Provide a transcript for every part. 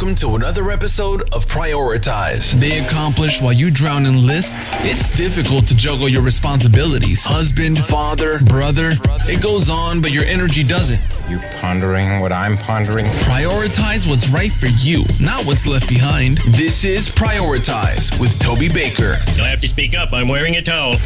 Welcome to another episode of Prioritize. They accomplish while you drown in lists. It's difficult to juggle your responsibilities. Husband, father, brother. It goes on, but your energy doesn't. You pondering what I'm pondering? Prioritize what's right for you, not what's left behind. This is Prioritize with Toby Baker. You'll have to speak up. I'm wearing a towel.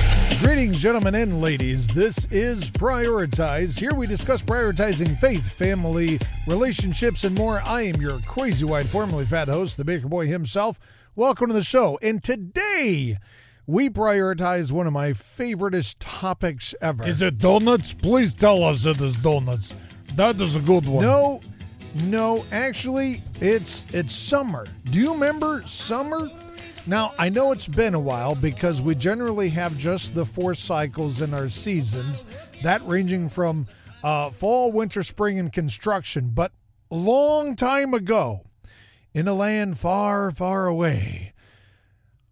Greetings, gentlemen and ladies. This is Prioritize. Here we discuss prioritizing faith, family, relationships, and more. I am your crazy white, formerly fat host, the Baker Boy himself. Welcome to the show. And today, we prioritize one of my favoriteest topics ever. Is it donuts? Please tell us it is donuts. That is a good one. No, no, actually, it's it's summer. Do you remember summer? Now, I know it's been a while because we generally have just the four cycles in our seasons, that ranging from uh, fall, winter, spring, and construction. But long time ago, in a land far, far away,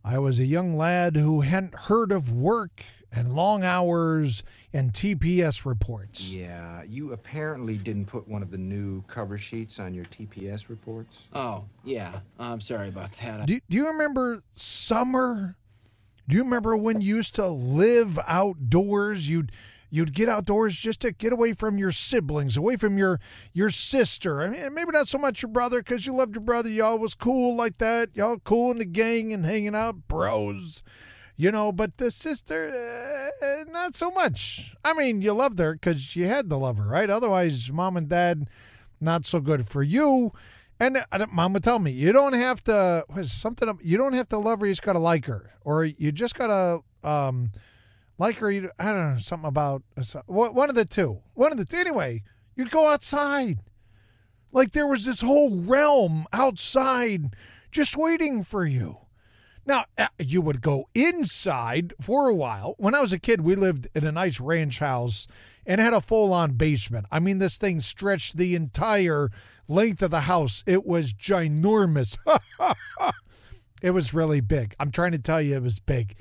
I was a young lad who hadn't heard of work and long hours and TPS reports. Yeah, you apparently didn't put one of the new cover sheets on your TPS reports. Oh, yeah. I'm sorry about that. Do, do you remember summer? Do you remember when you used to live outdoors? You'd you'd get outdoors just to get away from your siblings, away from your your sister. I mean, maybe not so much your brother because you loved your brother. Y'all was cool like that. Y'all cool in the gang and hanging out, bros. You know, but the sister, uh, not so much. I mean, you loved her because you had to love her, right? Otherwise, mom and dad, not so good for you. And uh, mom would tell me, you don't have to, something, you don't have to love her, you just got to like her. Or you just got to um, like her, you, I don't know, something about, one of the two. One of the two. Anyway, you'd go outside. Like there was this whole realm outside just waiting for you. Now, uh, you would go inside for a while. When I was a kid, we lived in a nice ranch house and had a full on basement. I mean, this thing stretched the entire length of the house. It was ginormous. it was really big. I'm trying to tell you, it was big.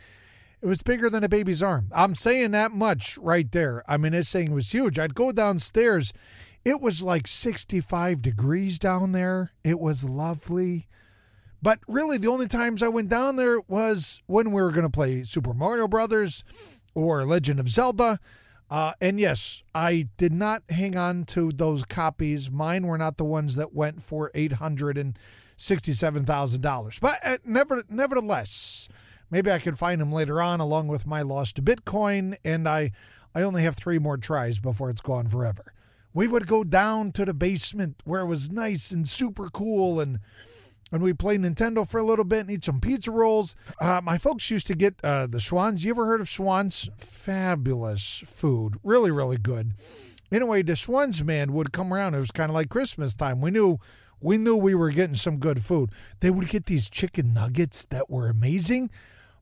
It was bigger than a baby's arm. I'm saying that much right there. I mean, this thing was huge. I'd go downstairs. It was like 65 degrees down there. It was lovely. But really, the only times I went down there was when we were going to play Super Mario Brothers or Legend of Zelda. Uh, and yes, I did not hang on to those copies. Mine were not the ones that went for eight hundred and sixty-seven thousand dollars. But uh, never, nevertheless, maybe I could find them later on, along with my lost Bitcoin. And I, I only have three more tries before it's gone forever. We would go down to the basement where it was nice and super cool and and we played Nintendo for a little bit and eat some pizza rolls. Uh, my folks used to get uh, the Schwan's. You ever heard of Schwan's? Fabulous food. Really, really good. Anyway, the Schwan's man would come around. It was kind of like Christmas time. We knew we knew we were getting some good food. They would get these chicken nuggets that were amazing.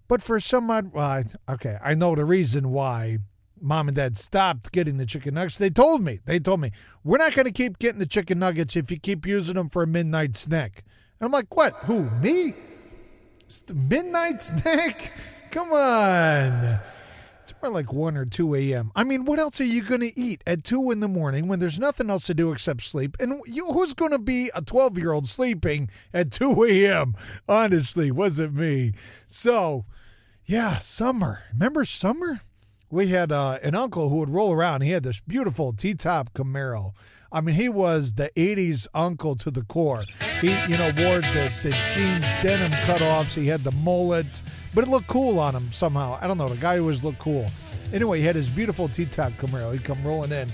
But for some odd, well, okay, I know the reason why mom and dad stopped getting the chicken nuggets. They told me, they told me, we're not going to keep getting the chicken nuggets if you keep using them for a midnight snack. And I'm like, what? Who? Me? Midnight snack? Come on. It's more like 1 or 2 a.m. I mean, what else are you going to eat at 2 in the morning when there's nothing else to do except sleep? And you, who's going to be a 12 year old sleeping at 2 a.m.? Honestly, wasn't me. So, yeah, summer. Remember summer? We had uh, an uncle who would roll around. He had this beautiful T top Camaro. I mean, he was the 80s uncle to the core. He, you know, wore the, the jean denim cutoffs. He had the mullet, but it looked cool on him somehow. I don't know. The guy always looked cool. Anyway, he had his beautiful T-top Camaro. He'd come rolling in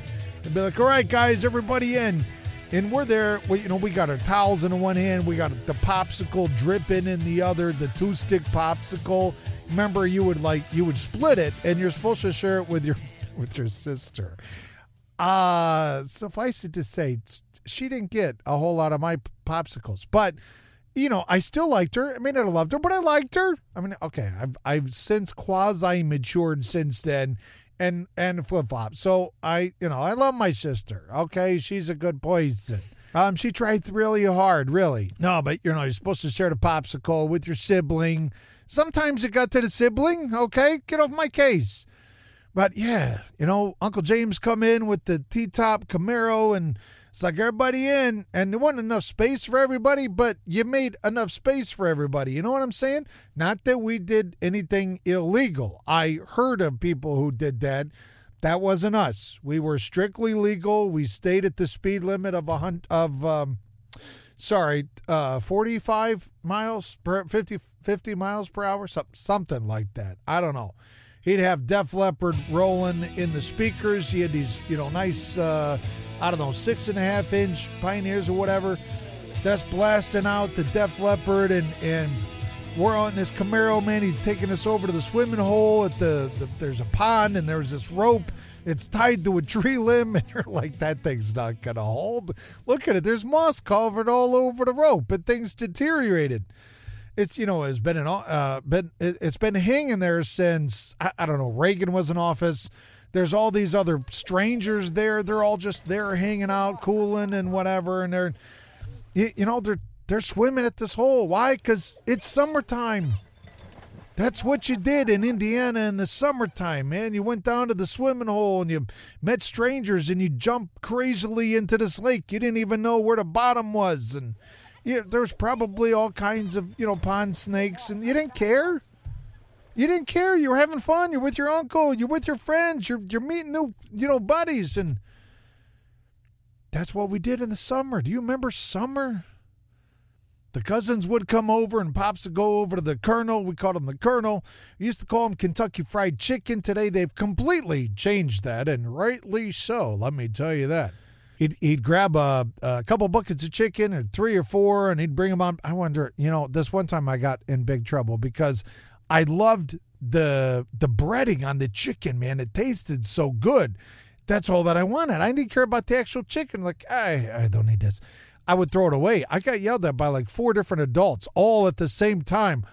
and be like, all right, guys, everybody in. And we're there. We, you know, we got our towels in one hand. We got the popsicle dripping in the other, the two-stick popsicle. Remember, you would like, you would split it and you're supposed to share it with your with your sister. Uh, suffice it to say, she didn't get a whole lot of my popsicles, but you know, I still liked her. I may not have loved her, but I liked her. I mean, okay, I've I've since quasi matured since then, and and flip flop. So I, you know, I love my sister. Okay, she's a good poison. Um, she tried really hard, really. No, but you know, you're supposed to share the popsicle with your sibling. Sometimes it got to the sibling. Okay, get off my case. But yeah, you know, Uncle James come in with the T-top Camaro and It's like everybody in, and there wasn't enough space for everybody, but you made enough space for everybody. You know what I'm saying? Not that we did anything illegal. I heard of people who did that. That wasn't us. We were strictly legal. We stayed at the speed limit of a hun- of um, sorry, uh, 45 miles per 50, 50 miles per hour, something, something like that. I don't know. He'd have Def Leppard rolling in the speakers. He had these, you know, nice, uh, I don't know, six and a half inch Pioneers or whatever. That's blasting out the Def Leppard, and and we're on this Camaro, man. He's taking us over to the swimming hole at the, the there's a pond, and there's this rope. It's tied to a tree limb, and you're like, that thing's not gonna hold. Look at it. There's moss covered all over the rope, but things deteriorated it's you know has been an uh been it, has been hanging there since I, I, don't know Reagan was in office. There's all these other strangers there. They're all just there hanging out, cooling and whatever, and they're you, you know they're they're swimming at this hole. Why? Because it's summertime. That's what you did in Indiana in the summertime, man. You went down to the swimming hole and you met strangers and you jumped crazily into this lake. You didn't even know where the bottom was and yeah, there's probably all kinds of you know pond snakes, and you didn't care. You didn't care. You were having fun. You're with your uncle. You're with your friends. You're you're meeting new you know buddies, and that's what we did in the summer. Do you remember summer? The cousins would come over and pops would go over to the Colonel. We called him the Colonel. We used to call him Kentucky Fried Chicken. Today they've completely changed that, and rightly so. Let me tell you that he'd he'd grab a, a couple buckets of chicken or three or four, and he'd bring them on. I wonder, you know, this one time I got in big trouble because I loved the the breading on the chicken. Man, it tasted so good. That's all that I wanted. I didn't care about the actual chicken. Like I I don't need this. I would throw it away. I got yelled at by like four different adults all at the same time.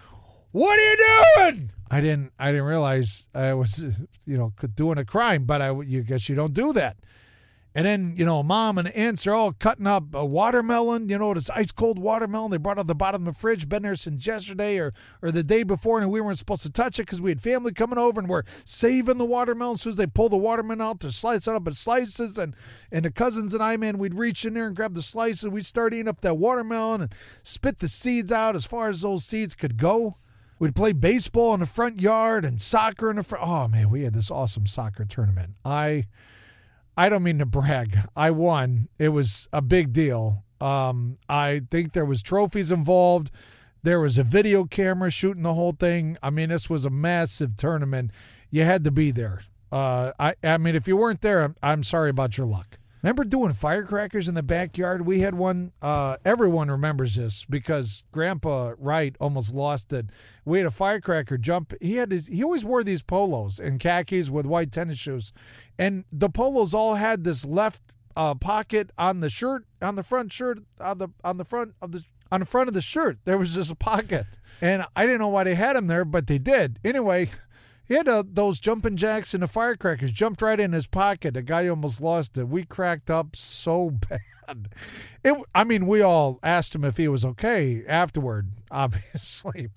What are you doing? I didn't. I didn't realize I was, you know, doing a crime. But I, you guess you don't do that. And then, you know, mom and aunts are all cutting up a watermelon, you know, this ice cold watermelon they brought out the bottom of the fridge, been there since yesterday or, or the day before, and we weren't supposed to touch it because we had family coming over and we're saving the watermelon. As soon as they pull the watermelon out, slice it up in slices. And, and the cousins and I, man, we'd reach in there and grab the slices. We'd start eating up that watermelon and spit the seeds out as far as those seeds could go. We'd play baseball in the front yard and soccer in the front. Oh, man, we had this awesome soccer tournament. I I don't mean to brag. I won. It was a big deal. Um, I think there was trophies involved. There was a video camera shooting the whole thing. I mean, this was a massive tournament. You had to be there. Uh, I, I mean, if you weren't there, I'm, I'm sorry about your luck. Remember doing firecrackers in the backyard? We had one. Uh, everyone remembers this because Grandpa Wright almost lost it. We had a firecracker jump. He had his, he always wore these polos and khakis with white tennis shoes, and the polos all had this left uh, pocket on the shirt on the front shirt on the on the front of the on the front of the shirt. There was just a pocket, and I didn't know why they had them there, but they did. Anyway, he had uh, those jumping jacks and the firecrackers jumped right in his pocket. The guy almost lost it. We cracked up so bad. It. I mean, we all asked him if he was okay afterward. Obviously,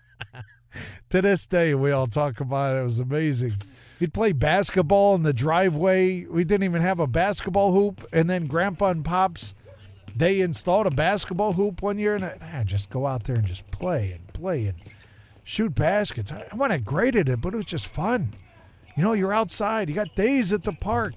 to this day, we all talk about it. It was amazing. He'd play basketball in the driveway. We didn't even have a basketball hoop, and then Grandpa and Pops, they installed a basketball hoop one year, and I, just go out there and just play and play and shoot baskets. I wasn't great at it, but it was just fun. You know, you're outside. You got days at the park.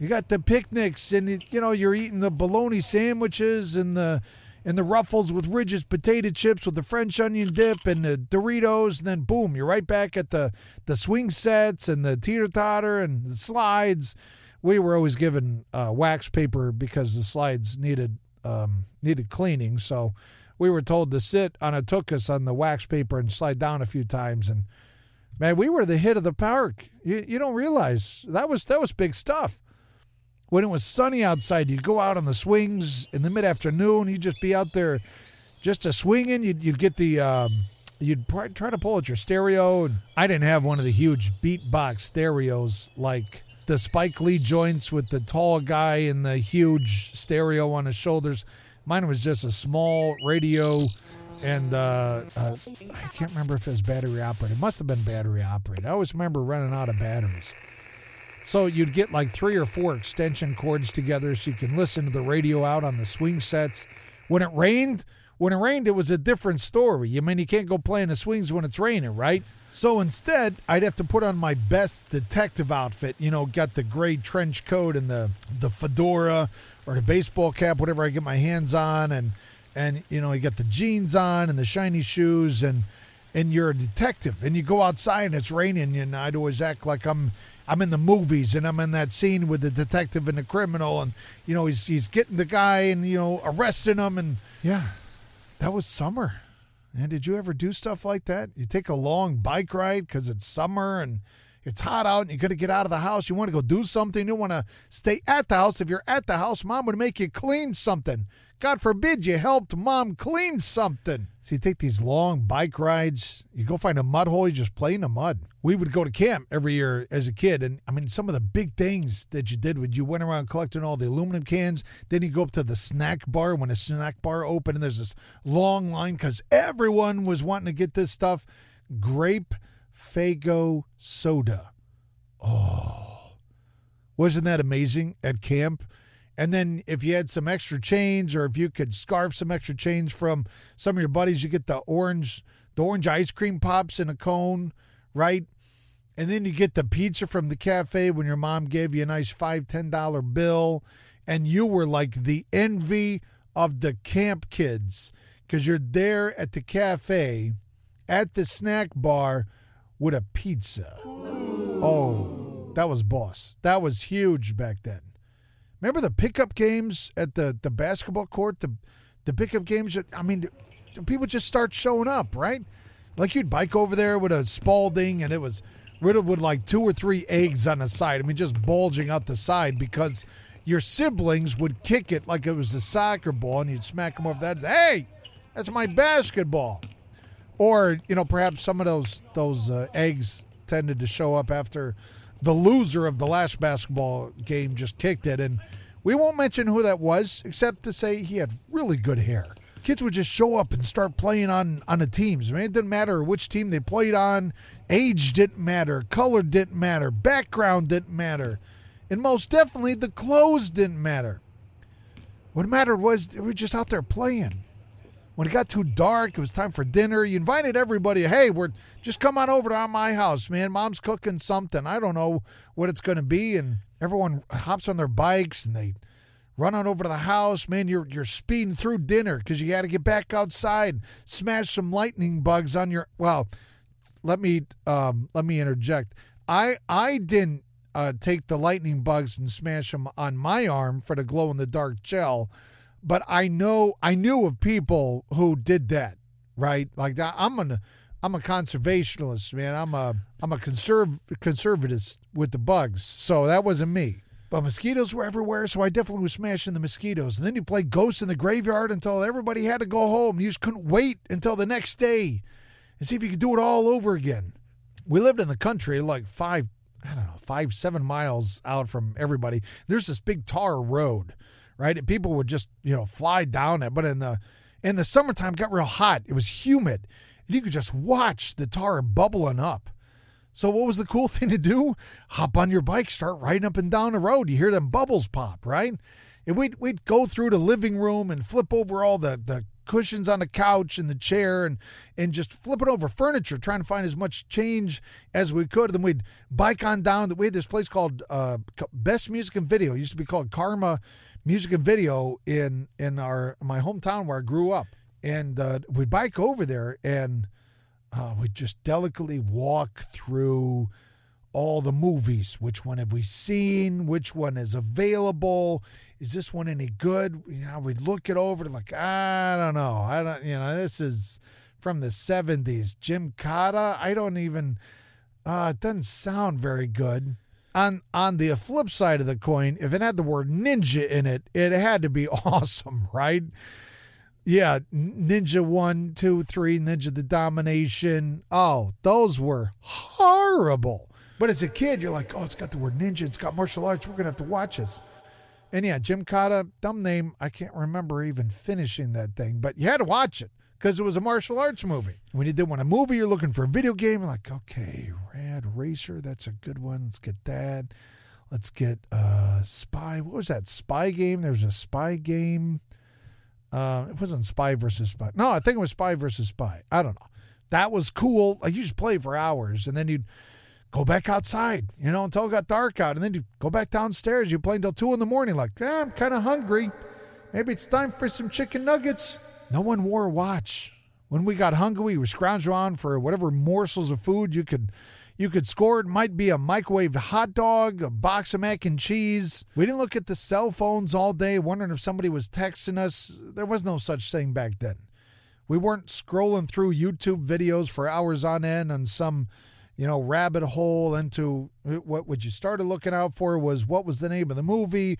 You got the picnics, and you know you're eating the bologna sandwiches and the and the ruffles with Ridges potato chips with the French onion dip and the Doritos, and then boom, you're right back at the the swing sets and the teeter totter and the slides. We were always given uh, wax paper because the slides needed um, needed cleaning, so we were told to sit on a tuchus on the wax paper and slide down a few times. And man, we were the hit of the park. You, you don't realize that was that was big stuff. When it was sunny outside, you'd go out on the swings in the mid afternoon. You'd just be out there, just a swinging. You'd you'd get the. Um, you'd try to pull at your stereo. I didn't have one of the huge beatbox stereos like the Spike Lee joints with the tall guy and the huge stereo on his shoulders. Mine was just a small radio, and uh, uh, I can't remember if it was battery operated. It must have been battery operated. I always remember running out of batteries. So you'd get like three or four extension cords together so you can listen to the radio out on the swing sets. When it rained, when it rained, it was a different story. I mean, you can't go play in the swings when it's raining, right? So instead, I'd have to put on my best detective outfit. You know, got the gray trench coat and the the fedora or the baseball cap, whatever I get my hands on, and and you know, you got the jeans on and the shiny shoes, and and you're a detective, and you go outside and it's raining, and I'd always act like I'm I'm in the movies and I'm in that scene with the detective and the criminal, and you know, he's he's getting the guy and you know arresting him, and yeah, that was summer. And did you ever do stuff like that? You take a long bike ride because it's summer and it's hot out and you're going to get out of the house. You want to go do something. You want to stay at the house. If you're at the house, mom would make you clean something. God forbid you helped mom clean something. So you take these long bike rides. You go find a mud hole. You just play in the mud. We would go to camp every year as a kid. And I mean, some of the big things that you did would you went around collecting all the aluminum cans. Then you go up to the snack bar when a snack bar opened and there's this long line because everyone was wanting to get this stuff. Grape Faygo soda. Oh, wasn't that amazing at camp? And then if you had some extra change or if you could scarf some extra change from some of your buddies, you get the orange the orange ice cream pops in a cone, right? And then you get the pizza from the cafe when your mom gave you a nice five, ten dollar bill, and you were like the envy of the camp kids because you're there at the cafe at the snack bar with a pizza. Oh, that was boss. That was huge back then. Remember the pickup games at the, the basketball court? The the pickup games. I mean, people just start showing up, right? Like you'd bike over there with a Spalding, and it was riddled with like two or three eggs on the side. I mean, just bulging out the side because your siblings would kick it like it was a soccer ball, and you'd smack them over that. Hey, that's my basketball. Or you know, perhaps some of those those uh, eggs tended to show up after the loser of the last basketball game just kicked it. And we won't mention who that was, except to say he had really good hair. Kids would just show up and start playing on, on the teams. I mean, it didn't matter which team they played on, age didn't matter, color didn't matter, background didn't matter, and most definitely the clothes didn't matter. What mattered was they were just out there playing. When it got too dark, it was time for dinner. You invited everybody. Hey, we're just come on over to my house, man. Mom's cooking something. I don't know what it's going to be, and everyone hops on their bikes and they run on over to the house. Man, you're you're speeding through dinner because you got to get back outside, smash some lightning bugs on your. Well, let me um, let me interject. I I didn't uh, take the lightning bugs and smash them on my arm for the glow in the dark gel but I know I knew of people who did that, right? Like I'm an I'm a conservationist, man. I'm a I'm a conserv conservatist with the bugs, so that wasn't me. But mosquitoes were everywhere, so I definitely was smashing the mosquitoes. And then you play ghosts in the graveyard until everybody had to go home. You just couldn't wait until the next day and see if you could do it all over again. We lived in the country, like five, I don't know, five, seven miles out from everybody. There's this big tar road right? And people would just, you know, fly down it. But in the in the summertime, got real hot. It was humid. And you could just watch the tar bubbling up. So what was the cool thing to do? Hop on your bike, start riding up and down the road. You hear them bubbles pop, right? And we'd, we'd go through the living room and flip over all the, the cushions on the couch and the chair and and just flipping over furniture, trying to find as much change as we could. Then we'd bike on down. We had this place called uh, Best Music and Video. It used to be called Karma music and video in in our my hometown where I grew up, and uh, we'd bike over there and uh, we'd just delicately walk through all the movies. Which one have we seen? Which one is available? Is this one any good? You know, we'd look it over like I don't know. I don't. You know, this is from the '70s. Gymkata. I don't even. Uh, it doesn't sound very good on on the flip side of the coin, if it had the word ninja in it, it had to be awesome, right? Yeah, Ninja One, Two, Three, Ninja the Domination. Oh, those were horrible. But as a kid, you're like, oh, it's got the word ninja, it's got martial arts. We're gonna have to watch this. And yeah, Gymkata, dumb name. I can't remember even finishing that thing, but you had to watch it because it was a martial arts movie. When you did want a movie, you're looking for a video game. You're like, okay, Rad Racer, that's a good one. Let's get that. Let's get uh spy. What was that spy game? There was a spy game. Uh, it wasn't spy versus spy. No, I think it was spy versus spy. I don't know. That was cool. Like you just play for hours, and then you'd go back outside, you know, until it got dark out, and then you go back downstairs. You play until two in the morning. Like, eh, I'm kind of hungry. Maybe it's time for some chicken nuggets. No one wore a watch. When we got hungry, we were scrounging around for whatever morsels of food you could you could score. It might be a microwave hot dog, a box of mac and cheese. We didn't look at the cell phones all day, wondering if somebody was texting us. There was no such thing back then. We weren't scrolling through YouTube videos for hours on end on some, you know, rabbit hole into what what you started looking out for was what was the name of the movie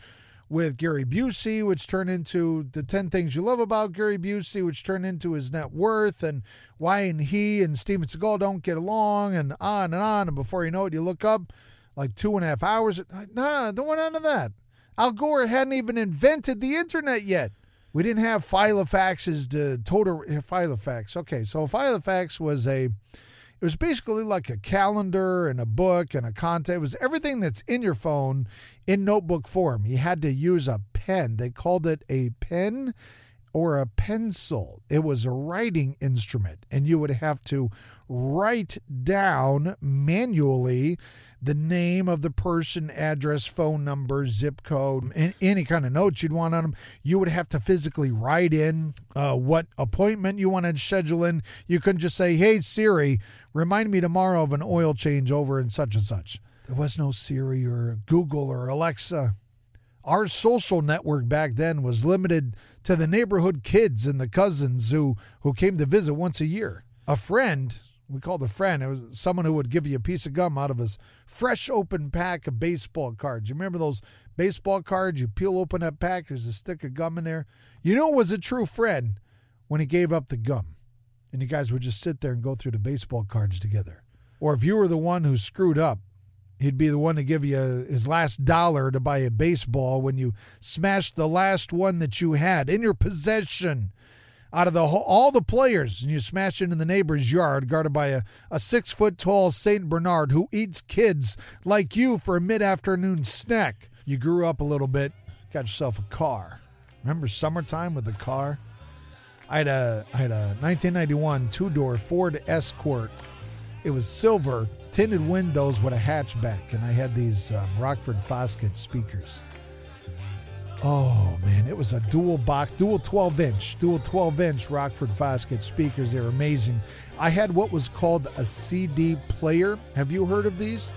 with Gary Busey, which turned into the 10 things you love about Gary Busey, which turned into his net worth and why and he and Steven Seagal don't get along and on and on. And before you know it, you look up like two and a half hours. No, no, don't want none of that. Al Gore hadn't even invented the internet yet. We didn't have Filofaxes to total file Filofax. Okay, so file Filofax was a it was basically like a calendar and a book and a content. It was everything that's in your phone in notebook form. You had to use a pen. They called it a pen or a pencil. It was a writing instrument, and you would have to write down manually the name of the person, address, phone number, zip code, and any kind of notes you'd want on them. You would have to physically write in uh, what appointment you wanted to schedule in. You couldn't just say, "Hey Siri, remind me tomorrow of an oil change over in such and such." There was no Siri or Google or Alexa. Our social network back then was limited to the neighborhood kids and the cousins who, who came to visit once a year. A friend we called a friend. It was someone who would give you a piece of gum out of his fresh open pack of baseball cards. You remember those baseball cards? You peel open that pack, there's a stick of gum in there. You know it was a true friend when he gave up the gum. And you guys would just sit there and go through the baseball cards together. Or if you were the one who screwed up, he'd be the one to give you his last dollar to buy a baseball when you smashed the last one that you had in your possession out of the all the players, and you smash into the neighbor's yard, guarded by a, a six foot tall Saint Bernard who eats kids like you for a mid afternoon snack. You grew up a little bit, got yourself a car. Remember summertime with the car? I had a I had a 1991 two door Ford Escort. It was silver, tinted windows with a hatchback, and I had these um, Rockford Fosgate speakers. Oh man, it was a dual box, dual 12 inch, dual 12 inch Rockford Fosgate speakers. They were amazing. I had what was called a CD player. Have you heard of these?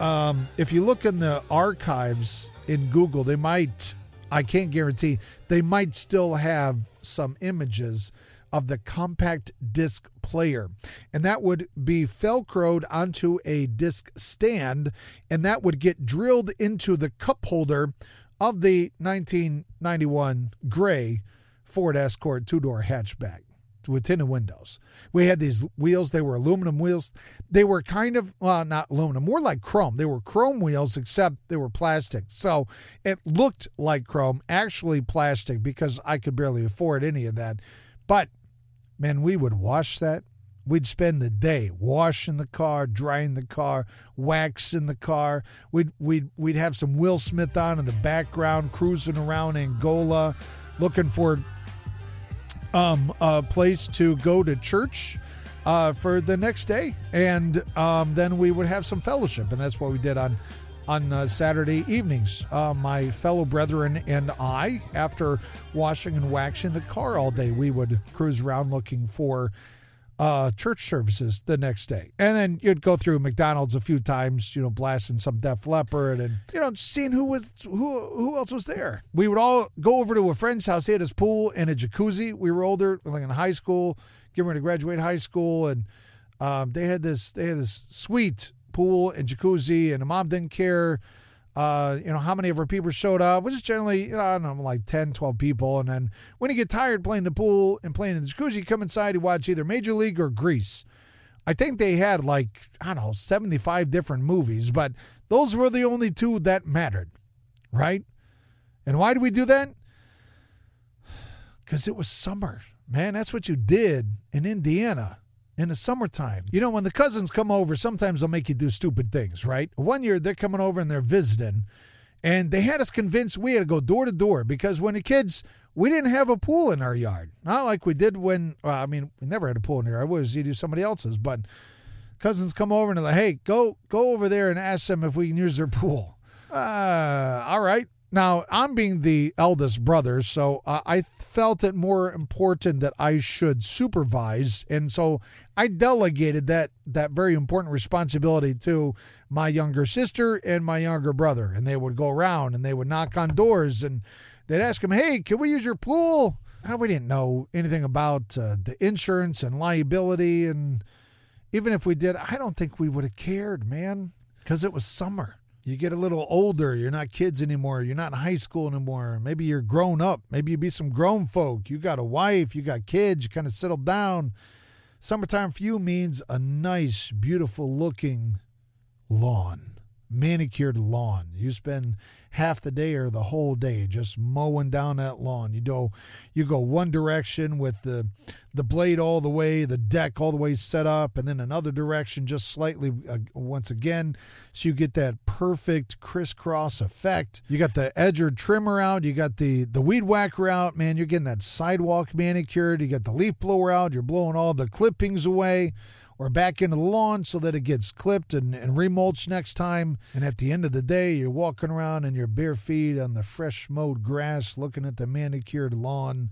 Um, if you look in the archives in Google, they might, I can't guarantee, they might still have some images of the compact disc player. And that would be velcroed onto a disc stand, and that would get drilled into the cup holder of the 1991 gray Ford Escort two door hatchback with tinted windows. We had these wheels, they were aluminum wheels. They were kind of, well, not aluminum, more like chrome. They were chrome wheels, except they were plastic. So it looked like chrome, actually plastic, because I could barely afford any of that. But man, we would wash that We'd spend the day washing the car, drying the car, waxing the car. We'd we'd we'd have some Will Smith on in the background, cruising around Angola, looking for um, a place to go to church uh, for the next day, and um, then we would have some fellowship, and that's what we did on on uh, Saturday evenings. Uh, my fellow brethren and I, after washing and waxing the car all day, we would cruise around looking for uh, church services the next day. And then you'd go through McDonald's a few times, you know, blasting some Def Leppard and, you know, seeing who was who who else was there. We would all go over to a friend's house. He had his pool and a jacuzzi. We were older, like in high school, getting ready to graduate high school, and um, they had this they had this sweet pool and jacuzzi, and the mom didn't care uh, you know, how many of our people showed up, which is generally, you know, I don't know, like 10, 12 people. And then when you get tired playing the pool and playing in the jacuzzi, you come inside, you watch either Major League or Grease. I think they had like, I don't know, 75 different movies, but those were the only two that mattered, right? And why did we do that? Because it was summer. Man, that's what you did in Indiana. In the summertime. You know, when the cousins come over, sometimes they'll make you do stupid things, right? One year they're coming over and they're visiting, and they had us convinced we had to go door to door because when the kids, we didn't have a pool in our yard. Not like we did when, well, I mean, we never had a pool in our yard. Was you do somebody else's, but cousins come over and they're like, hey, go go over there and ask them if we can use their pool. Uh, all right. Now, I'm being the eldest brother, so I felt it more important that I should supervise. And so I delegated that, that very important responsibility to my younger sister and my younger brother. And they would go around and they would knock on doors and they'd ask them, hey, can we use your pool? How we didn't know anything about uh, the insurance and liability. And even if we did, I don't think we would have cared, man, because it was summer you get a little older, you're not kids anymore, you're not in high school anymore. Maybe you're grown up, maybe you be some grown folk. You got a wife, you got kids, you kind of settled down. Summertime for you means a nice, beautiful looking lawn, manicured lawn. You spend half the day or the whole day just mowing down that lawn. You go you go one direction with the the blade all the way, the deck all the way set up, and then another direction just slightly uh, once again, so you get that perfect crisscross effect. You got the edger trimmer out, you got the the weed whacker out, man. You're getting that sidewalk manicured. You got the leaf blower out. You're blowing all the clippings away or back into the lawn so that it gets clipped and, and remulched next time. And at the end of the day, you're walking around in your bare feet on the fresh mowed grass, looking at the manicured lawn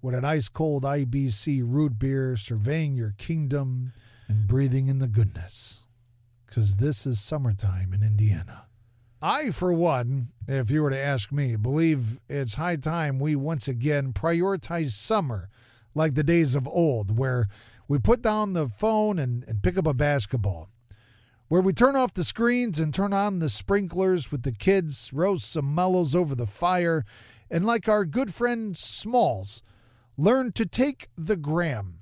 with an ice cold IBC root beer, surveying your kingdom and breathing in the goodness. Because this is summertime in Indiana. I, for one, if you were to ask me, believe it's high time we once again prioritize summer like the days of old, where we put down the phone and, and pick up a basketball. Where we turn off the screens and turn on the sprinklers with the kids, roast some mellows over the fire, and like our good friend Smalls, learn to take the graham,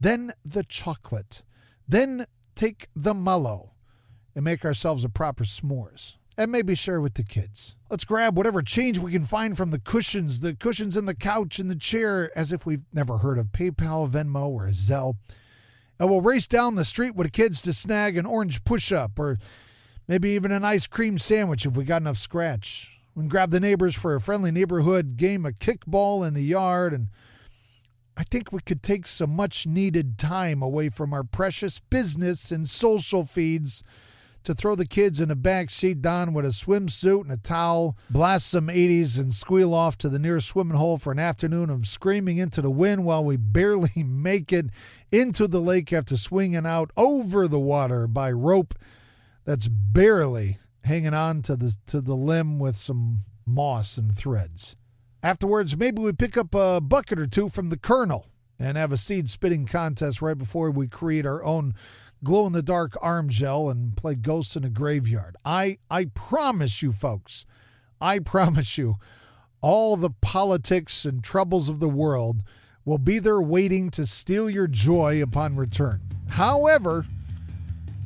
then the chocolate, then take the mellow, and make ourselves a proper s'mores and maybe share with the kids. Let's grab whatever change we can find from the cushions, the cushions in the couch and the chair, as if we've never heard of PayPal, Venmo, or Zelle. And we'll race down the street with the kids to snag an orange push up or maybe even an ice cream sandwich if we got enough scratch. We can grab the neighbors for a friendly neighborhood game of kickball in the yard. And I think we could take some much needed time away from our precious business and social feeds to throw the kids in a back seat down with a swimsuit and a towel, blast some 80s, and squeal off to the nearest swimming hole for an afternoon of screaming into the wind while we barely make it into the lake after swinging out over the water by rope that's barely hanging on to the to the limb with some moss and threads. Afterwards, maybe we pick up a bucket or two from the colonel and have a seed spitting contest right before we create our own glow in the dark arm gel and play ghosts in a graveyard. I I promise you folks, I promise you all the politics and troubles of the world will be there waiting to steal your joy upon return. However,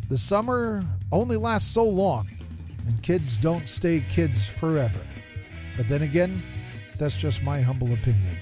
the summer only lasts so long, and kids don't stay kids forever. But then again, that's just my humble opinion.